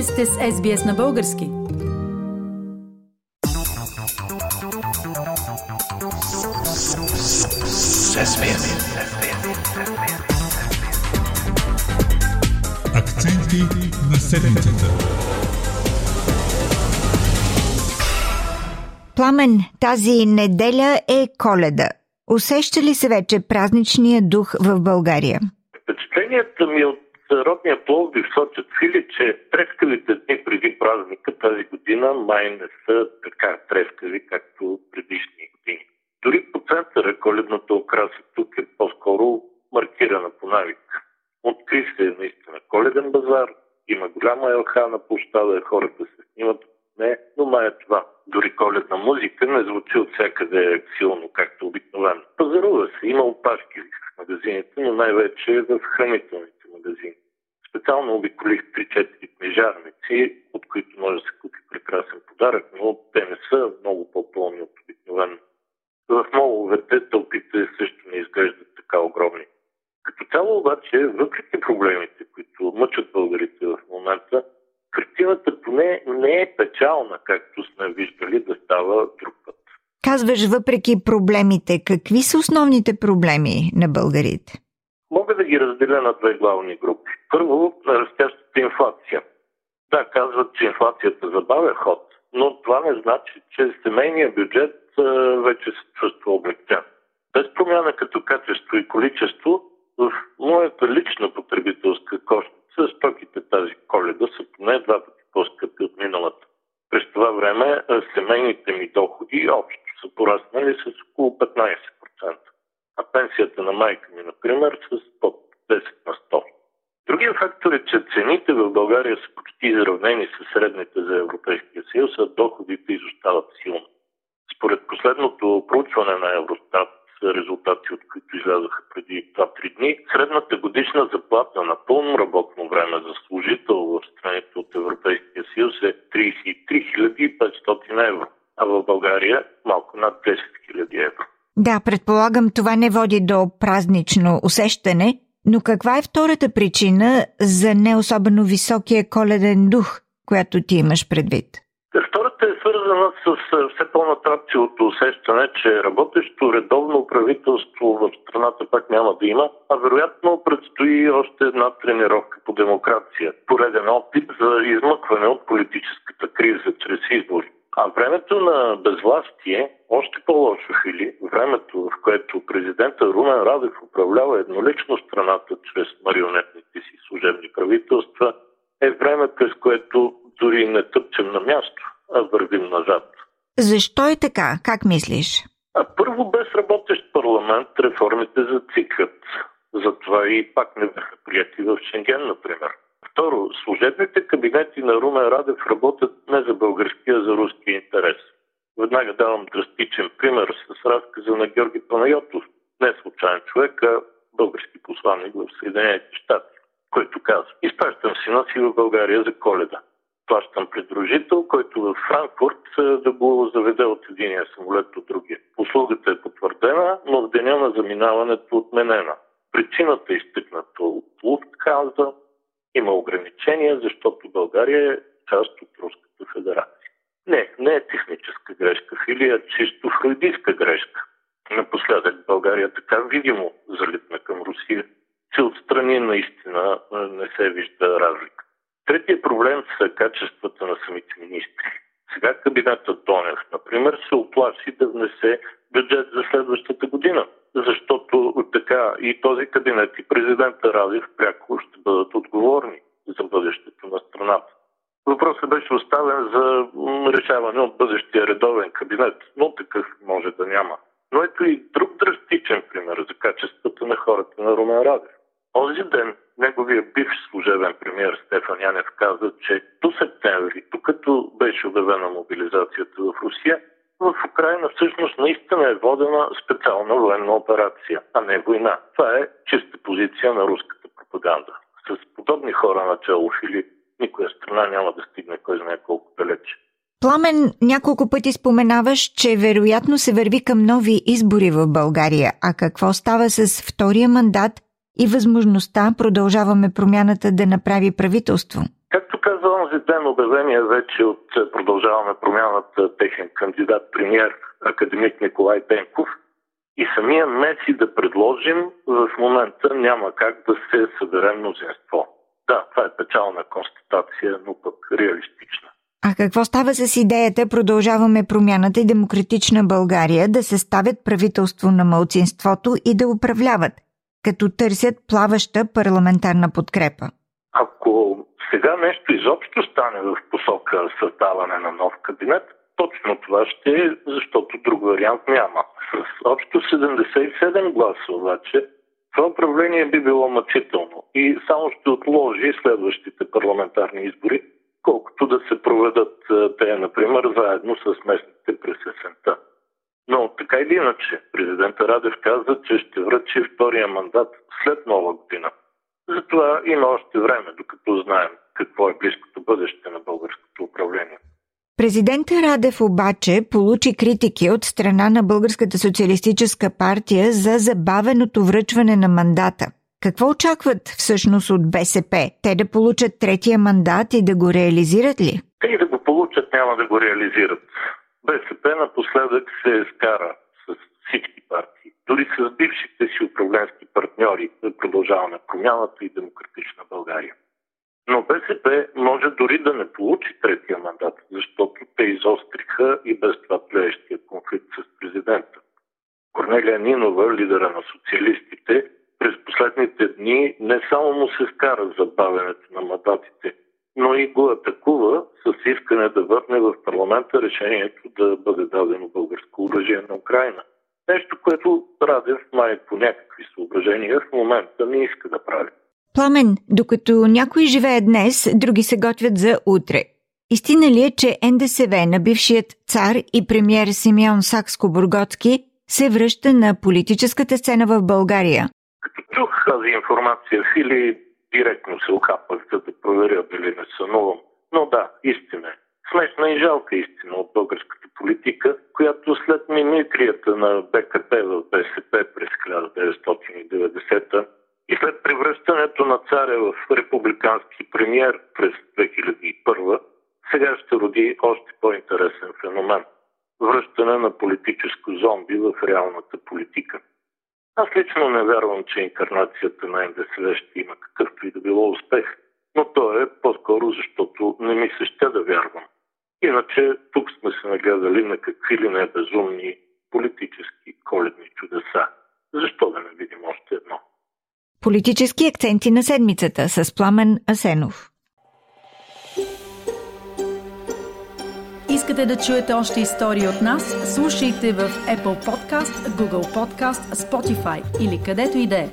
Вие сте с SBS на български. Акценти на седмицата. Пламен, тази неделя е коледа. Усеща ли се вече празничния дух в България? Впечатленията ми от родния Пловдив сочат фили, че трескавите дни преди празника тази година май не са така трескави, както предишни години. Дори по центъра коледната окраса тук е по-скоро маркирана по навик. Откри се наистина коледен базар, има голяма елха на площада, хората се снимат не, но май е това. Дори коледна музика не звучи от всякъде силно, както обикновено. Пазарува се, има опашки в магазините, но най-вече в хранителните магазини. Специално обиколих 3-4 книжарници, от които може да се купи прекрасен подарък, но те не са много по-пълни от обикновено. В моловете тълпите също не изглеждат така огромни. Като цяло обаче, въпреки проблемите, които мъчат българите в момента, картината поне не е печална, както сме виждали да става друг път. Казваш, въпреки проблемите, какви са основните проблеми на българите? Мога да ги разделя на две главни групи. Първо, растящата инфлация. Да, казват, че инфлацията забавя ход, но това не значи, че семейният бюджет вече се чувства облегчен. Без промяна като качество и количество, в моята лична потребителска кошница стоките тази коледа са поне два пъти по-скъпи от миналата. През това време семейните ми доходи общо са пораснали с около 15%, а пенсията на майка ми, например, с под 10 на 100. Другия фактор е, че цените в България са почти изравнени с средните за Европейския съюз, а доходите изостават силно. Според последното проучване на Евростат, резултати от които излязоха преди 2-3 дни, средната годишна заплата на пълно работно време за служител в страните от Европейския съюз е 33 500 евро, а в България малко над 10 000 евро. Да, предполагам, това не води до празнично усещане, но каква е втората причина за не особено високия коледен дух, която ти имаш предвид? Втората е свързана с все по-натрапчивото усещане, че работещо редовно правителство в страната пак няма да има, а вероятно предстои още една тренировка по демокрация. Пореден опит за измъкване от политическата криза чрез избори. А времето на безвластие, още по-лошо фили, времето, в което президента Румен Радев управлява еднолично страната чрез марионетните си служебни правителства, е време, през което дори не тъпчем на място, а вървим назад. Защо е така? Как мислиш? А първо, без работещ парламент реформите зацикват. Затова и пак не бяха прияти в Шенген, например. Второ, служебните кабинети на Румен Радев работят не за българския, а за руския интерес. Веднага давам драстичен пример с разказа на Георги Панайотов, не случайен човек, а български посланник в Съединените щати, който казва Изпращам сина си в България за коледа. Плащам придружител, който в Франкфурт да го заведе от единия самолет до другия. Услугата е потвърдена, но в деня на заминаването отменена. Причината е изтъкната от Луфтханза, има ограничения, защото България е част от Руската федерация. Не, не е техническа грешка, или е чисто фройдистка грешка. Напоследък България така видимо залитна към Русия, че отстрани наистина не се вижда разлика. Третия проблем са качествата на самите министри. Сега кабинетът Тонев, например, се оплаши да внесе бюджет за следващата година, защото така и този кабинет и президента Радев пряко бъдат отговорни за бъдещето на страната. Въпросът беше оставен за решаване от бъдещия редовен кабинет, но такъв може да няма. Но ето и друг драстичен пример за качествата на хората на Румен Радев. Този ден неговия бивш служебен премьер Стефан Янев каза, че до септември, докато беше обявена мобилизацията в Русия, в Украина всъщност наистина е водена специална военна операция, а не война. Това е чиста позиция на руската пропаганда. С подобни хора начало или никоя страна няма да стигне кой знае колко далече. Пламен, няколко пъти споменаваш, че вероятно се върви към нови избори в България. А какво става с втория мандат и възможността продължаваме промяната да направи правителство? Както каза онзи ден обявения вече от продължаваме промяната техен кандидат премьер академик Николай Денков и самия Меси да предложим, в момента няма как да се събере мнозинство. Да, това е печална констатация, но пък реалистична. А какво става с идеята Продължаваме промяната и демократична България да се ставят правителство на мълцинството и да управляват, като търсят плаваща парламентарна подкрепа? Ако сега нещо изобщо стане в посока създаване на нов кабинет, точно това ще е, защото друг вариант няма. С общо 77 гласа обаче това управление би било мъчително и само ще отложи следващите парламентарни избори, колкото да се проведат те, например, заедно с местните през есента. Но така или иначе, президента Радев каза, че ще връчи втория мандат след нова година. Затова има още време, докато знаем какво е близкото бъдеще на българското управление. Президента Радев обаче получи критики от страна на Българската социалистическа партия за забавеното връчване на мандата. Какво очакват всъщност от БСП? Те да получат третия мандат и да го реализират ли? Те и да го получат, няма да го реализират. БСП напоследък се скара с всички партии, дори с бившите си управленски партньори, продължаване промяната и демократична България. Но БСП може дори да не получи третия мандат, защото те изостриха и без това плеещия конфликт с президента. Корнелия Нинова, лидера на социалистите, през последните дни не само му се скара за бавенето на мандатите, но и го атакува с искане да върне в парламента решението да бъде дадено българско оръжие на Украина. Нещо, което Радев май по някакви съображения в момента не иска да прави. Пламен, докато някои живеят днес, други се готвят за утре. Истина ли е, че НДСВ на бившият цар и премьер Симеон Сакско-Бургоцки се връща на политическата сцена в България? Като чух тази информация, Фили директно се охапах, за да проверя дали не сънувам. Но да, истина е. Смешна и жалка истина от българската политика, която след мимикрията на БКП в БСП през 1990 и след превръщането на царя в републикански премьер през 2001, сега ще роди още по-интересен феномен – връщане на политическо зомби в реалната политика. Аз лично не вярвам, че инкарнацията на НДСВ ще има какъвто и да било успех, но то е по-скоро защото не ми се ще да вярвам. Иначе тук сме се нагледали на какви ли не безумни политически коледни чудеса. Защо да не видим още едно? Политически акценти на седмицата с Пламен Асенов. Искате да чуете още истории от нас? Слушайте в Apple Podcast, Google Podcast, Spotify или където и да е.